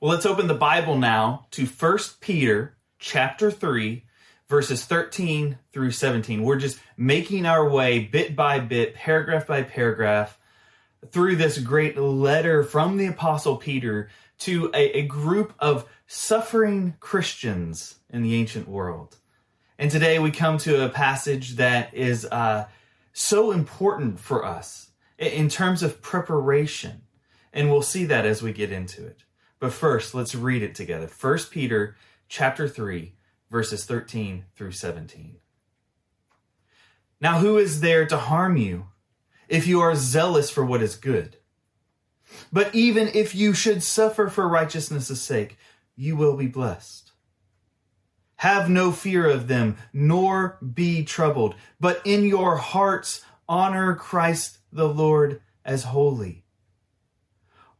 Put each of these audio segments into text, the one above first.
Well, let's open the Bible now to 1 Peter chapter 3 verses 13 through 17. We're just making our way bit by bit, paragraph by paragraph through this great letter from the apostle Peter to a, a group of suffering Christians in the ancient world. And today we come to a passage that is uh, so important for us in terms of preparation. And we'll see that as we get into it. But first, let's read it together. 1 Peter chapter 3, verses 13 through 17. Now, who is there to harm you if you are zealous for what is good? But even if you should suffer for righteousness' sake, you will be blessed. Have no fear of them, nor be troubled, but in your hearts honor Christ the Lord as holy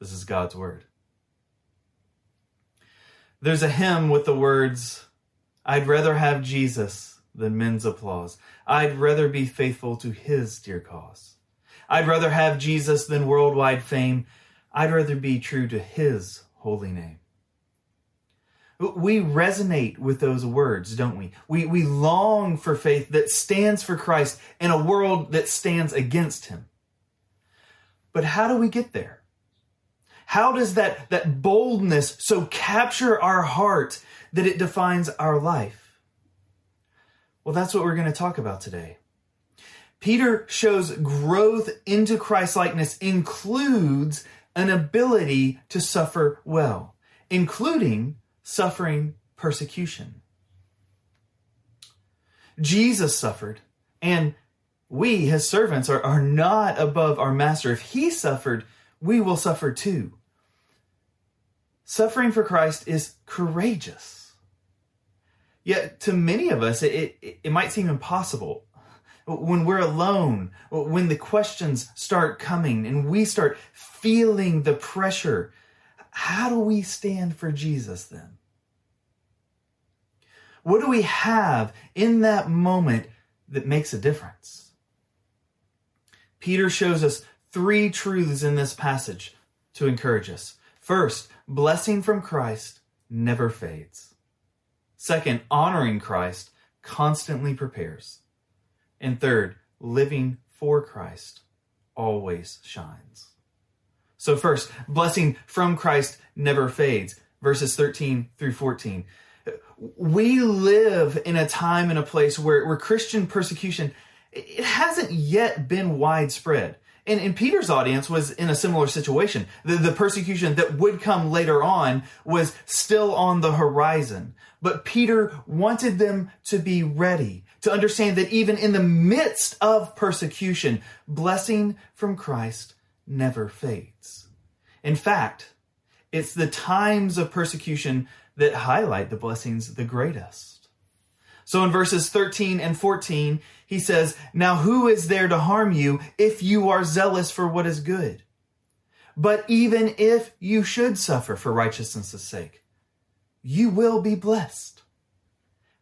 This is God's word. There's a hymn with the words, I'd rather have Jesus than men's applause. I'd rather be faithful to his dear cause. I'd rather have Jesus than worldwide fame. I'd rather be true to his holy name. We resonate with those words, don't we? We, we long for faith that stands for Christ in a world that stands against him. But how do we get there? How does that, that boldness so capture our heart that it defines our life? Well, that's what we're going to talk about today. Peter shows growth into Christ likeness includes an ability to suffer well, including suffering persecution. Jesus suffered, and we, his servants, are, are not above our master. If he suffered, we will suffer too. Suffering for Christ is courageous. Yet to many of us, it, it, it might seem impossible. When we're alone, when the questions start coming and we start feeling the pressure, how do we stand for Jesus then? What do we have in that moment that makes a difference? Peter shows us three truths in this passage to encourage us. First, blessing from Christ never fades. Second, honoring Christ constantly prepares. And third, living for Christ always shines. So, first, blessing from Christ never fades. Verses 13 through 14. We live in a time and a place where, where Christian persecution it hasn't yet been widespread. And, and Peter's audience was in a similar situation. The, the persecution that would come later on was still on the horizon. But Peter wanted them to be ready, to understand that even in the midst of persecution, blessing from Christ never fades. In fact, it's the times of persecution that highlight the blessings the greatest. So in verses 13 and 14, he says, Now who is there to harm you if you are zealous for what is good? But even if you should suffer for righteousness' sake, you will be blessed.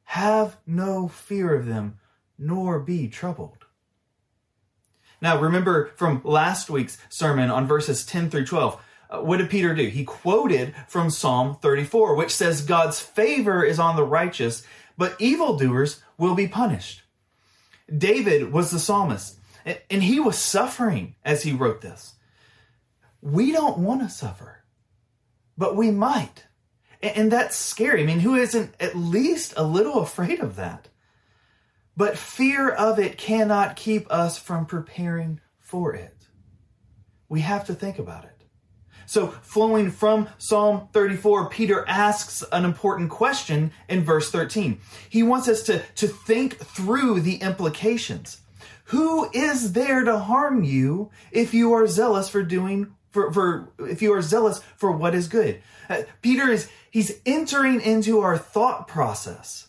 Have no fear of them, nor be troubled. Now, remember from last week's sermon on verses 10 through 12, uh, what did Peter do? He quoted from Psalm 34, which says, God's favor is on the righteous, but evildoers will be punished. David was the psalmist, and he was suffering as he wrote this. We don't want to suffer, but we might. And that's scary. I mean, who isn't at least a little afraid of that? But fear of it cannot keep us from preparing for it. We have to think about it. So, flowing from Psalm 34, Peter asks an important question in verse 13. He wants us to, to think through the implications. Who is there to harm you if you are zealous for doing for, for if you are zealous for what is good. Uh, Peter is he's entering into our thought process.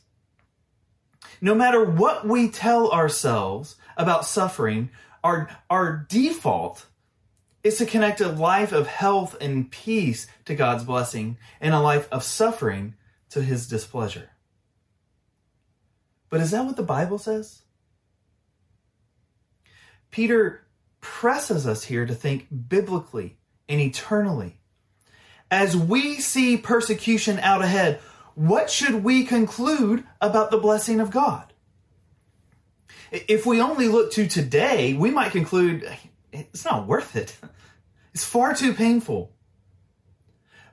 No matter what we tell ourselves about suffering, our our default is to connect a life of health and peace to God's blessing and a life of suffering to his displeasure. But is that what the Bible says? Peter presses us here to think biblically and eternally. As we see persecution out ahead, what should we conclude about the blessing of God? If we only look to today, we might conclude it's not worth it. It's far too painful.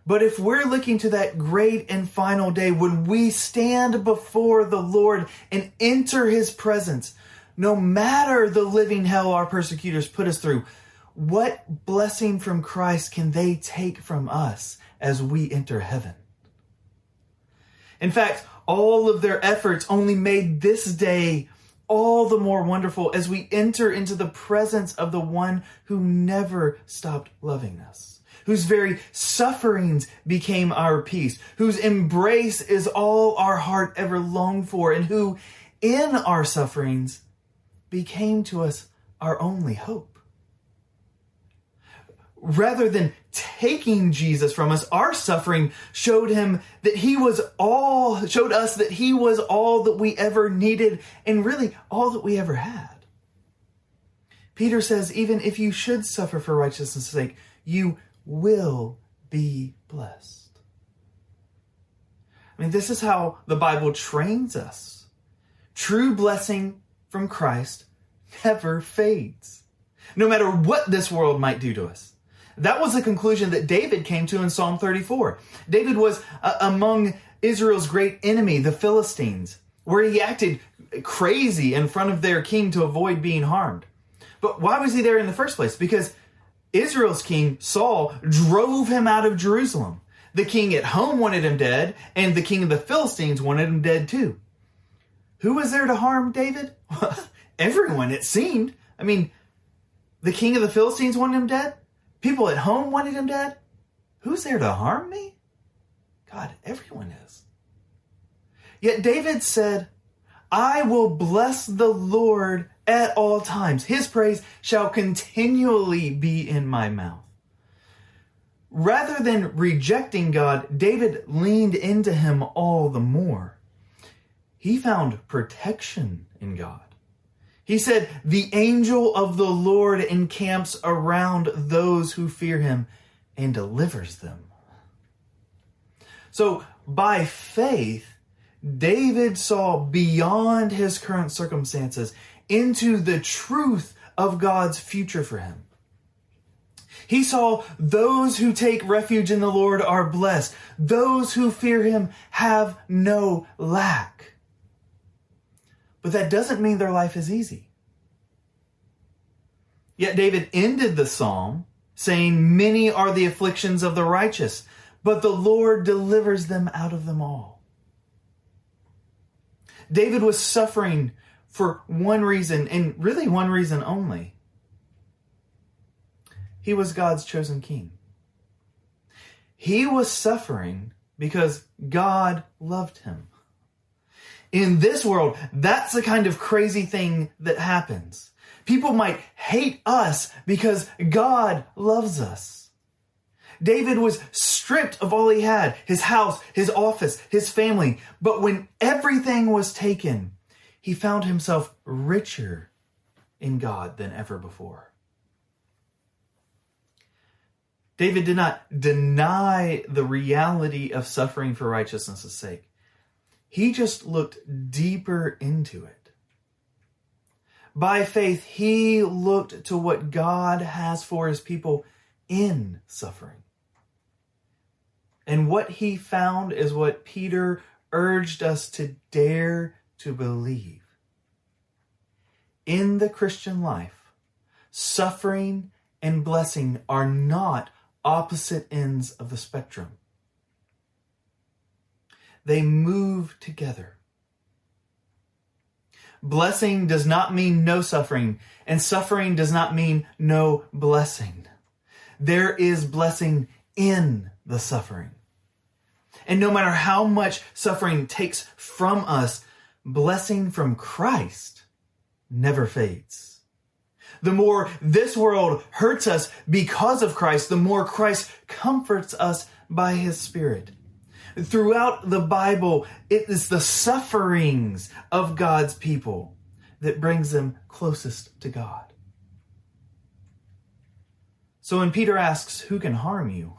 But if we're looking to that great and final day when we stand before the Lord and enter his presence, no matter the living hell our persecutors put us through, what blessing from Christ can they take from us as we enter heaven? In fact, all of their efforts only made this day all the more wonderful as we enter into the presence of the one who never stopped loving us, whose very sufferings became our peace, whose embrace is all our heart ever longed for, and who, in our sufferings, became to us our only hope rather than taking Jesus from us, our suffering showed him that he was all, showed us that he was all that we ever needed and really all that we ever had. Peter says, even if you should suffer for righteousness' sake, you will be blessed. I mean, this is how the Bible trains us. True blessing from Christ never fades, no matter what this world might do to us. That was the conclusion that David came to in Psalm 34. David was uh, among Israel's great enemy, the Philistines, where he acted crazy in front of their king to avoid being harmed. But why was he there in the first place? Because Israel's king, Saul, drove him out of Jerusalem. The king at home wanted him dead, and the king of the Philistines wanted him dead too. Who was there to harm David? Everyone, it seemed. I mean, the king of the Philistines wanted him dead. People at home wanted him dead. Who's there to harm me? God, everyone is. Yet David said, I will bless the Lord at all times. His praise shall continually be in my mouth. Rather than rejecting God, David leaned into him all the more. He found protection in God. He said, The angel of the Lord encamps around those who fear him and delivers them. So, by faith, David saw beyond his current circumstances into the truth of God's future for him. He saw those who take refuge in the Lord are blessed. Those who fear him have no lack. But that doesn't mean their life is easy. Yet David ended the psalm saying, Many are the afflictions of the righteous, but the Lord delivers them out of them all. David was suffering for one reason, and really one reason only. He was God's chosen king. He was suffering because God loved him in this world, that's the kind of crazy thing that happens. People might hate us because God loves us. David was stripped of all he had his house, his office, his family. But when everything was taken, he found himself richer in God than ever before. David did not deny the reality of suffering for righteousness' sake. He just looked deeper into it. By faith, he looked to what God has for his people in suffering. And what he found is what Peter urged us to dare to believe. In the Christian life, suffering and blessing are not opposite ends of the spectrum. They move together. Blessing does not mean no suffering, and suffering does not mean no blessing. there is blessing in the suffering. And no matter how much suffering takes from us, blessing from Christ never fades. The more this world hurts us because of Christ, the more Christ comforts us by his Spirit. Throughout the Bible, it is the sufferings of God's people that brings them closest to God. So when Peter asks, Who can harm you?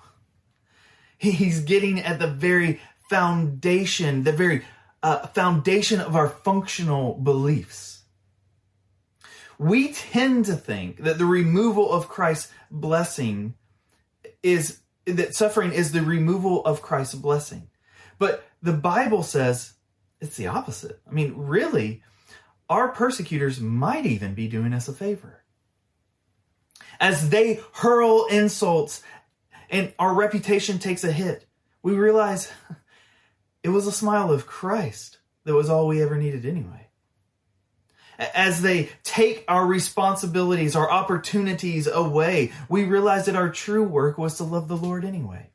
He's getting at the very foundation, the very uh, foundation of our functional beliefs. We tend to think that the removal of Christ's blessing is that suffering is the removal of Christ's blessing. But the Bible says it's the opposite. I mean, really, our persecutors might even be doing us a favor. As they hurl insults and our reputation takes a hit, we realize it was a smile of Christ that was all we ever needed anyway as they take our responsibilities, our opportunities away, we realize that our true work was to love the Lord anyway.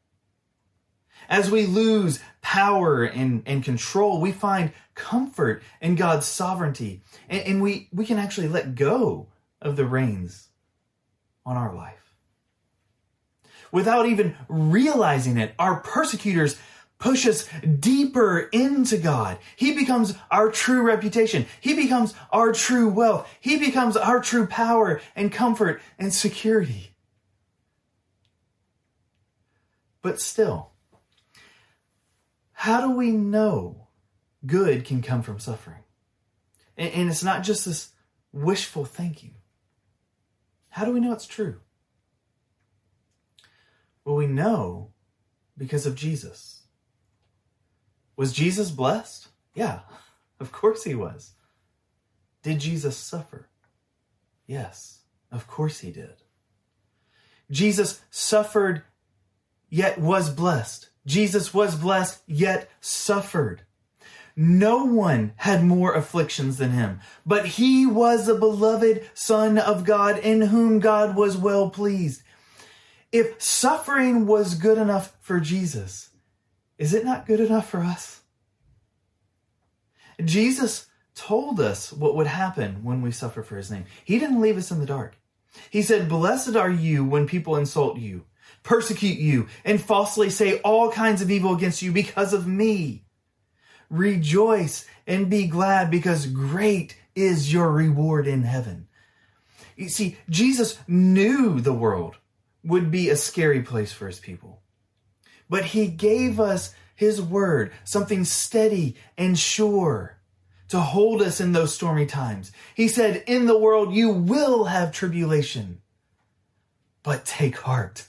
As we lose power and, and control, we find comfort in God's sovereignty. And, and we, we can actually let go of the reins on our life. Without even realizing it, our persecutors push us deeper into God. He becomes our true reputation. He becomes our true wealth. He becomes our true power and comfort and security. But still, how do we know good can come from suffering? And, it's not just this wishful thinking. How do we know it's true? Well, we know because of Jesus. Was Jesus blessed? Yeah, of course he was. Did Jesus suffer? Yes, of course he did. Jesus suffered yet was blessed. Jesus was blessed yet suffered. No one had more afflictions than him, but he was a beloved Son of God in whom God was well pleased. If suffering was good enough for Jesus, is it not good enough for us? Jesus told us what would happen when we suffer for his name. He didn't leave us in the dark. He said, Blessed are you when people insult you, persecute you, and falsely say all kinds of evil against you because of me. Rejoice and be glad because great is your reward in heaven. You see, Jesus knew the world would be a scary place for his people. But he gave us his word, something steady and sure to hold us in those stormy times. He said, In the world you will have tribulation, but take heart.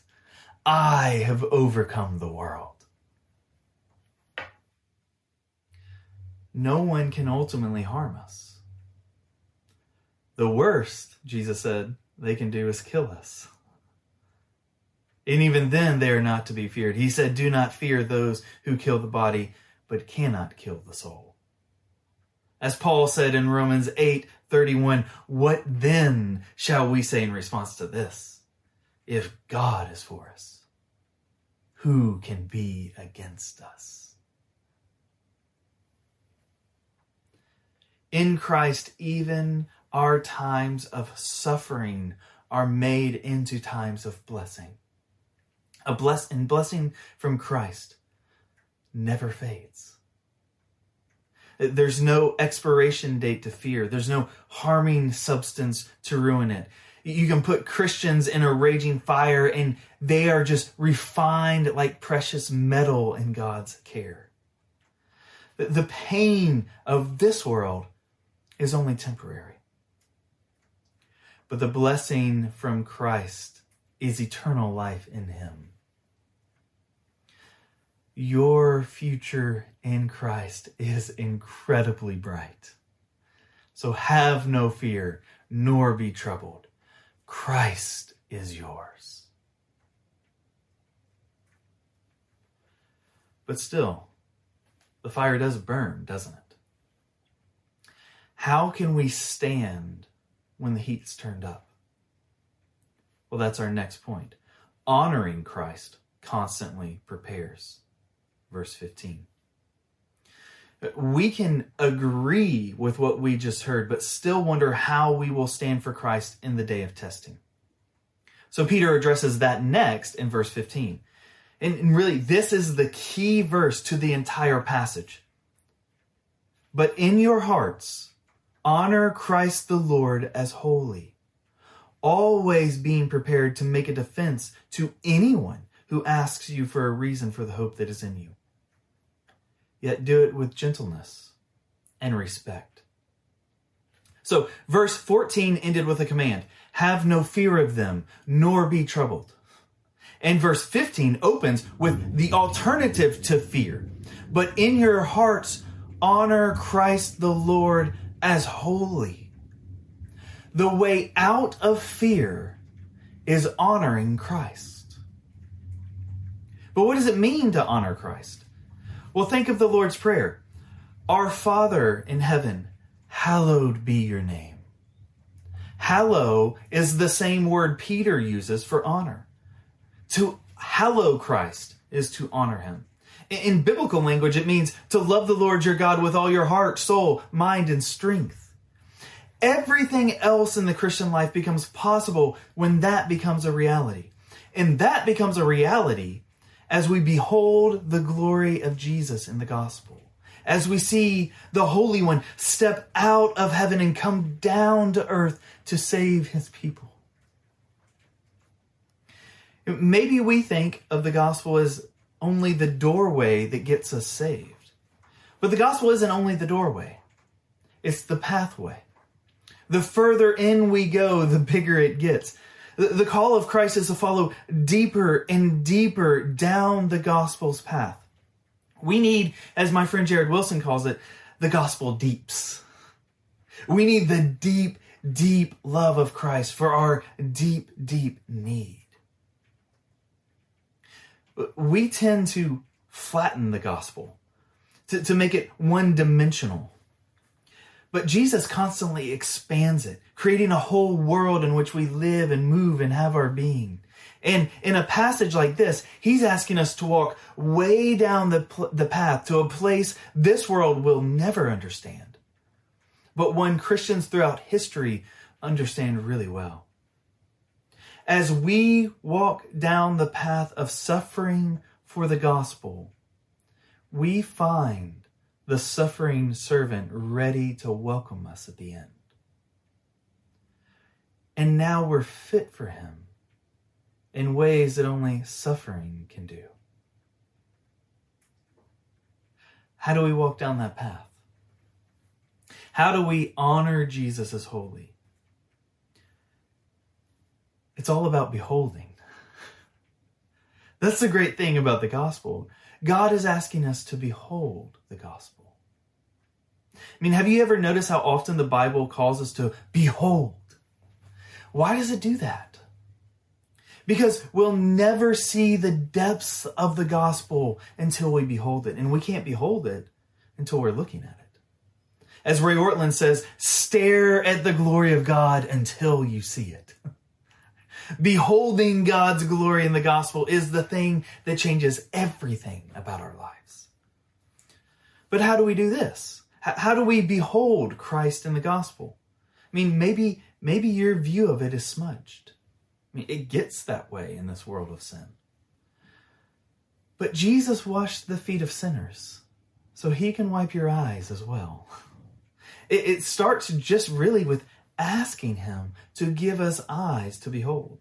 I have overcome the world. No one can ultimately harm us. The worst, Jesus said, they can do is kill us. And even then, they are not to be feared. He said, Do not fear those who kill the body, but cannot kill the soul. As Paul said in Romans 8 31, what then shall we say in response to this? If God is for us, who can be against us? In Christ, even our times of suffering are made into times of blessing. A bless and blessing from Christ never fades. There's no expiration date to fear. There's no harming substance to ruin it. You can put Christians in a raging fire and they are just refined like precious metal in God's care. The pain of this world is only temporary. But the blessing from Christ is eternal life in Him. Your future in Christ is incredibly bright. So have no fear, nor be troubled. Christ is yours. But still, the fire does burn, doesn't it? How can we stand when the heat's turned up? Well, that's our next point. honoring Christ constantly prepares. Verse 15. We can agree with what we just heard, but still wonder how we will stand for Christ in the day of testing. So Peter addresses that next in verse 15. And really, this is the key verse to the entire passage. But in your hearts, honor Christ the Lord as holy, always being prepared to make a defense to anyone who asks you for a reason for the hope that is in you. Yet do it with gentleness and respect. So, verse 14 ended with a command have no fear of them, nor be troubled. And verse 15 opens with the alternative to fear. But in your hearts, honor Christ the Lord as holy. The way out of fear is honoring Christ. But what does it mean to honor Christ? Well, think of the Lord's Prayer Our Father in heaven, hallowed be your name. Hallow is the same word Peter uses for honor. To hallow Christ is to honor him. In biblical language, it means to love the Lord your God with all your heart, soul, mind, and strength. Everything else in the Christian life becomes possible when that becomes a reality. And that becomes a reality as we behold the glory of Jesus in the gospel. As we see the Holy One step out of heaven and come down to earth to save his people. Maybe we think of the gospel as only the doorway that gets us saved. But the gospel isn't only the doorway, it's the pathway. The further in we go, the bigger it gets. The call of Christ is to follow deeper and deeper down the gospel's path. We need, as my friend Jared Wilson calls it, the gospel deeps. We need the deep, deep love of Christ for our deep, deep need we tend to flatten the gospel, to, to make it one dimensional. But Jesus constantly expands it, creating a whole world in which we live and move and have our being. And in a passage like this, he's asking us to walk way down the, the path to a place this world will never understand, but one Christians throughout history understand really well as we walk down the path of suffering for the gospel, we find the suffering servant ready to welcome us at the end. And now we're fit for him in ways that only suffering can do. How do we walk down that path? How do we honor Jesus as holy? It's all about beholding. That's the great thing about the gospel. God is asking us to behold the gospel. I mean, have you ever noticed how often the Bible calls us to behold? Why does it do that? Because we'll never see the depths of the gospel until we behold it. And we can't behold it until we're looking at it. As Ray Ortlund says, stare at the glory of God until you see it. Beholding God's glory in the gospel is the thing that changes everything about our lives. But how do we do this? How do we behold Christ in the gospel? I mean, maybe maybe your view of it is smudged. I mean, it gets that way in this world of sin. But Jesus washed the feet of sinners, so he can wipe your eyes as well. It, it starts just really with asking Him to give us eyes to behold.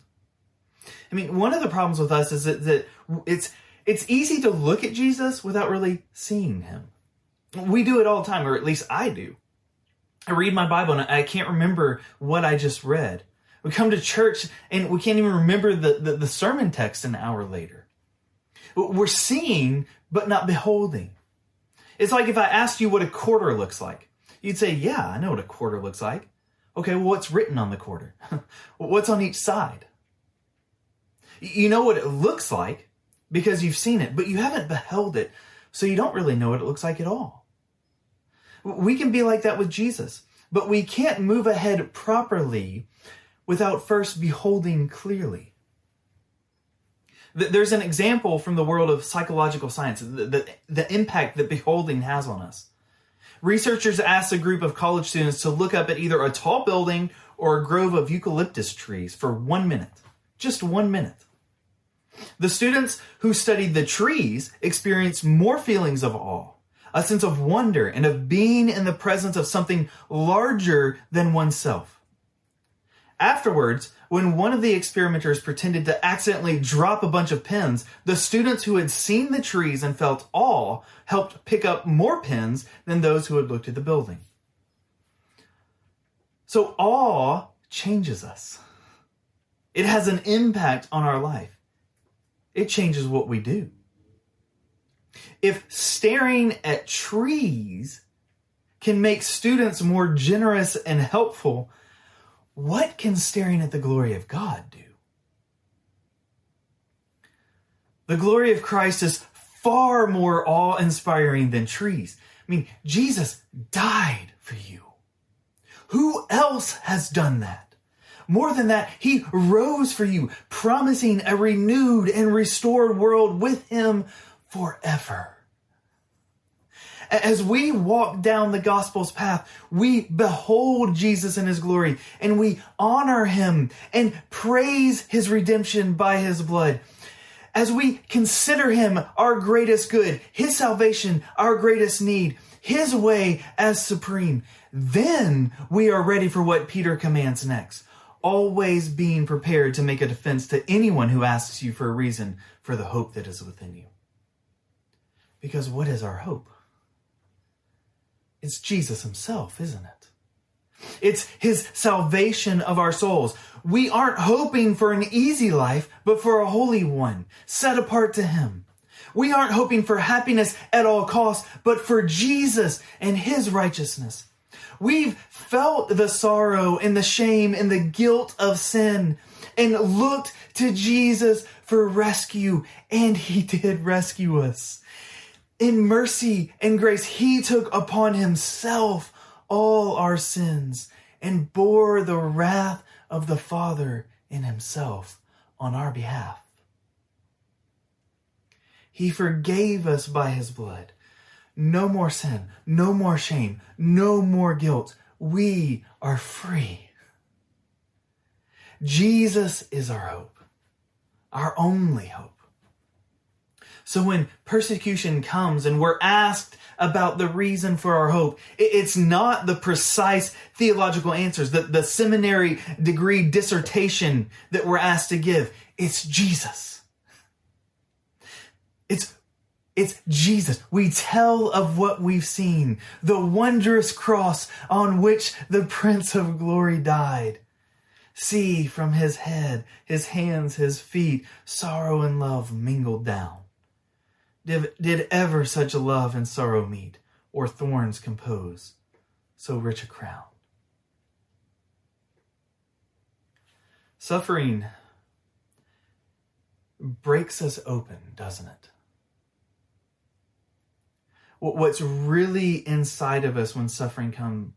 I mean, one of the problems with us is that, that it's it's easy to look at Jesus without really seeing Him. We do it all the time, or at least I do. I read my Bible and I can't remember what I just read. We come to church and we can't even remember the, the, the sermon text an hour later. We're seeing, but not beholding. It's like if I asked you what a quarter looks like. You'd say, Yeah, I know what a quarter looks like. Okay, well, what's written on the quarter? what's on each side? You know what it looks like because you've seen it, but you haven't beheld it, so you don't really know what it looks like at all. We can be like that with Jesus, but we can't move ahead properly without first beholding clearly. There's an example from the world of psychological science, the, the, the, impact that beholding has on us. Researchers asked a group of college students to look up at either a tall building or a grove of eucalyptus trees for one minute. Just one minute. The students who studied the trees experienced more feelings of awe, a sense of wonder, and of being in the presence of something larger than oneself. Afterwards, when one of the experimenters pretended to accidentally drop a bunch of pins, the students who had seen the trees and felt awe helped pick up more pins than those who had looked at the building. So awe changes us. It has an impact on our life. It changes what we do. If staring at trees can make students more generous and helpful, what can staring at the glory of God do? The glory of Christ is far more awe inspiring than trees. I mean, Jesus died for you. Who else has done that? More than that, he rose for you, promising a renewed and restored world with him forever. As we walk down the gospel's path, we behold Jesus in his glory and we honor him and praise his redemption by his blood. As we consider him our greatest good, his salvation our greatest need, his way as supreme, then we are ready for what Peter commands next. Always being prepared to make a defense to anyone who asks you for a reason for the hope that is within you. Because what is our hope? It's Jesus himself, isn't it? It's his salvation of our souls. We aren't hoping for an easy life, but for a holy one, set apart to him. We aren't hoping for happiness at all costs, but for Jesus and his righteousness. We've felt the sorrow and the shame and the guilt of sin and looked to Jesus for rescue, and he did rescue us in mercy and grace, he took upon himself all our sins and bore the wrath of the Father in himself on our behalf. He forgave us by his blood. No more sin, no more shame, no more guilt. We are free. Jesus is our hope, our only hope. So when persecution comes and we're asked about the reason for our hope, it's not the precise theological answers, the, the seminary degree dissertation that we're asked to give. It's Jesus. It's it's Jesus. We tell of what we've seen, the wondrous cross on which the Prince of Glory died. See from his head, his hands, his feet, sorrow and love mingled down. Did, did ever such love and sorrow meet, or thorns compose so rich a crown? Suffering breaks us open, doesn't it? What's really inside of us when suffering comes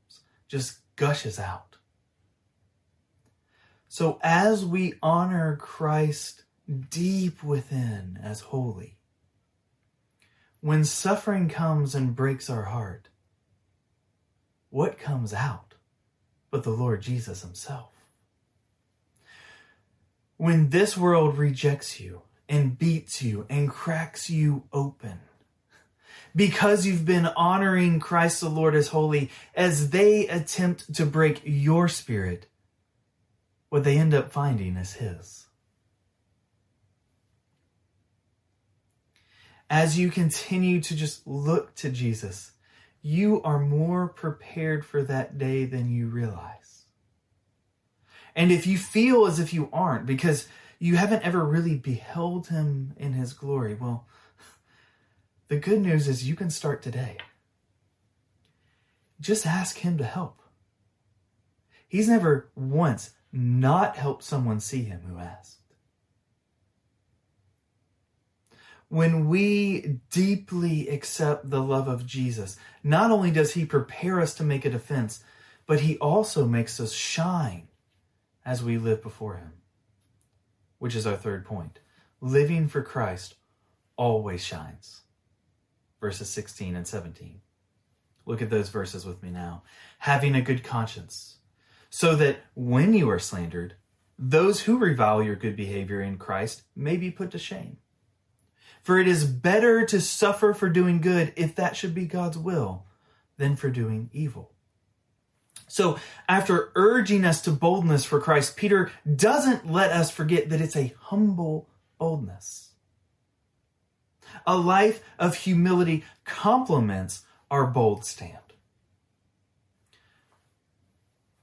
just gushes out. So as we honor Christ deep within as holy, when suffering comes and breaks our heart, what comes out but the Lord Jesus Himself? When this world rejects you and beats you and cracks you open, because you've been honoring Christ the Lord as holy, as they attempt to break your spirit, what they end up finding is His. As you continue to just look to Jesus, you are more prepared for that day than you realize. And if you feel as if you aren't because you haven't ever really beheld him in his glory, well, the good news is you can start today. Just ask him to help. He's never once not helped someone see him who asked. When we deeply accept the love of Jesus, not only does he prepare us to make a defense, but he also makes us shine as we live before him. Which is our third point. living for Christ always shines. Verses 16 and 17. Look at those verses with me now. Having a good conscience, so that when you are slandered, those who revile your good behavior in Christ may be put to shame. For it is better to suffer for doing good, if that should be God's will, than for doing evil. So, after urging us to boldness for Christ, Peter doesn't let us forget that it's a humble boldness. A life of humility complements our bold stand.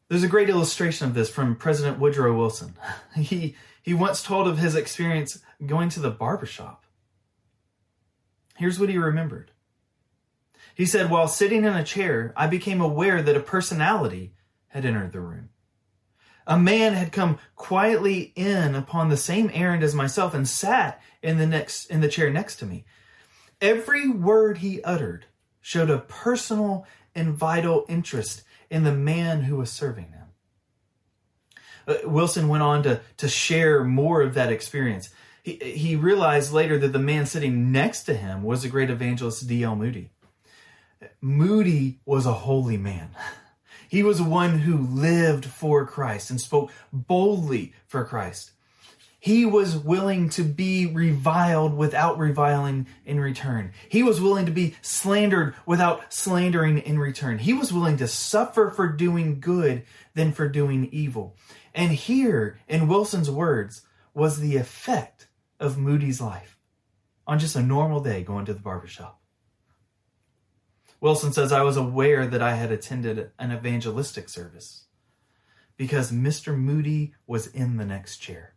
There's a great illustration of this from President Woodrow Wilson. He, he once told of his experience going to the barbershop. Here's what he remembered. He said, While sitting in a chair, I became aware that a personality had entered the room. A man had come quietly in upon the same errand as myself and sat in the next in the chair next to me. Every word he uttered showed a personal and vital interest in the man who was serving him. Uh, Wilson went on to, to share more of that experience. He, he realized later that the man sitting next to him was the great evangelist D.L. Moody. Moody was a holy man. He was one who lived for Christ and spoke boldly for Christ. He was willing to be reviled without reviling in return. He was willing to be slandered without slandering in return. He was willing to suffer for doing good than for doing evil. And here, in Wilson's words, was the effect of Moody's life on just a normal day going to the barbershop. Wilson says, I was aware that I had attended an evangelistic service because Mr. Moody was in the next chair.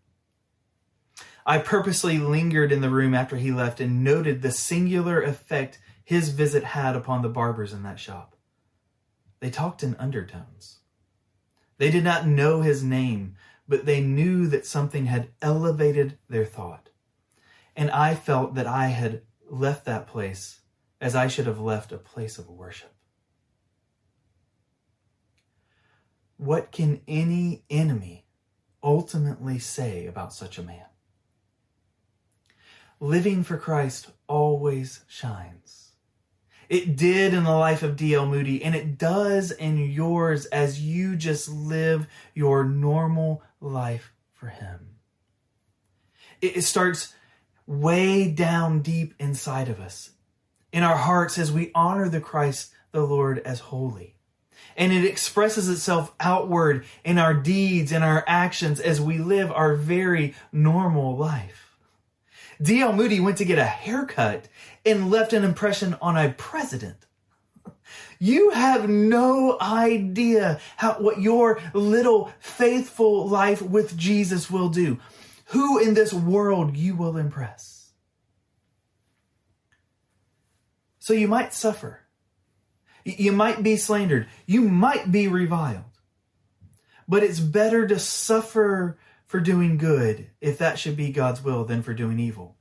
I purposely lingered in the room after he left and noted the singular effect his visit had upon the barbers in that shop. They talked in undertones. They did not know his name, but they knew that something had elevated their thought. And I felt that I had left that place as I should have left a place of worship. What can any enemy ultimately say about such a man? living for Christ always shines. It did in the life of D.L. Moody, and it does in yours as you just live your normal life for Him. It starts way down deep inside of us, in our hearts, as we honor the Christ the Lord as holy. And it expresses itself outward in our deeds and our actions as we live our very normal life. D.L. Moody went to get a haircut and left an impression on a president. You have no idea how, what your little faithful life with Jesus will do. Who in this world you will impress. So you might suffer. You might be slandered. You might be reviled. But it's better to suffer for doing good, if that should be God's will, than for doing evil.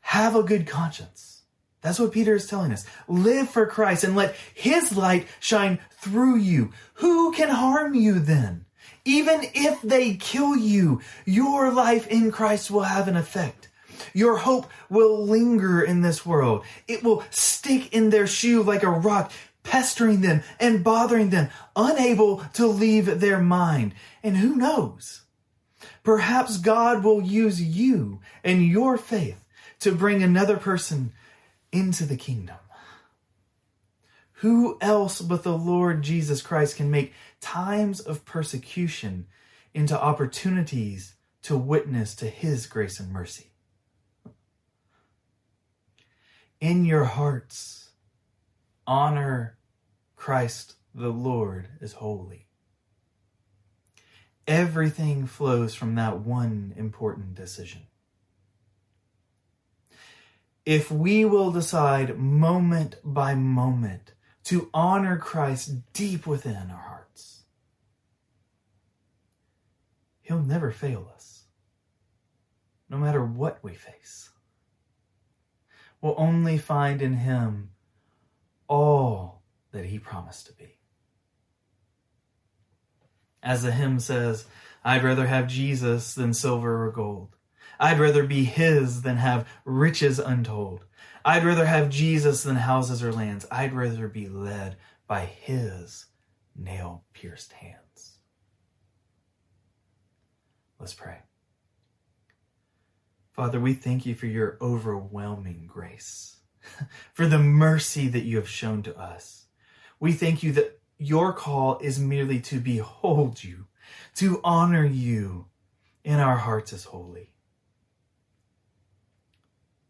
Have a good conscience. That's what Peter is telling us. Live for Christ and let his light shine through you. Who can harm you then? Even if they kill you, your life in Christ will have an effect. Your hope will linger in this world. It will stick in their shoe like a rock, pestering them and bothering them, unable to leave their mind. And who knows? Perhaps God will use you and your faith to bring another person into the kingdom. Who else but the Lord Jesus Christ can make times of persecution into opportunities to witness to his grace and mercy? In your hearts, honor Christ the Lord as holy. Everything flows from that one important decision. If we will decide moment by moment to honor Christ deep within our hearts, He'll never fail us, no matter what we face. We'll only find in Him all that He promised to be. As the hymn says, I'd rather have Jesus than silver or gold. I'd rather be his than have riches untold. I'd rather have Jesus than houses or lands. I'd rather be led by his nail pierced hands. Let's pray. Father, we thank you for your overwhelming grace, for the mercy that you have shown to us. We thank you that your call is merely to behold you, to honor you in our hearts as holy.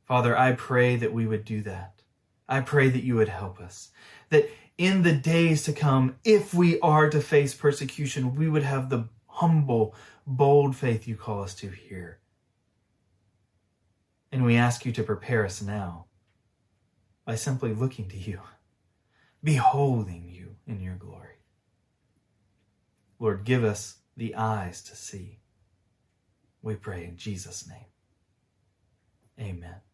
Father, I pray that we would do that. I pray that you would help us. That in the days to come, if we are to face persecution, we would have the humble, bold faith you call us to here. And we ask you to prepare us now by simply looking to you, beholding you in your glory. Lord, give us the eyes to see. We pray in Jesus' name. Amen.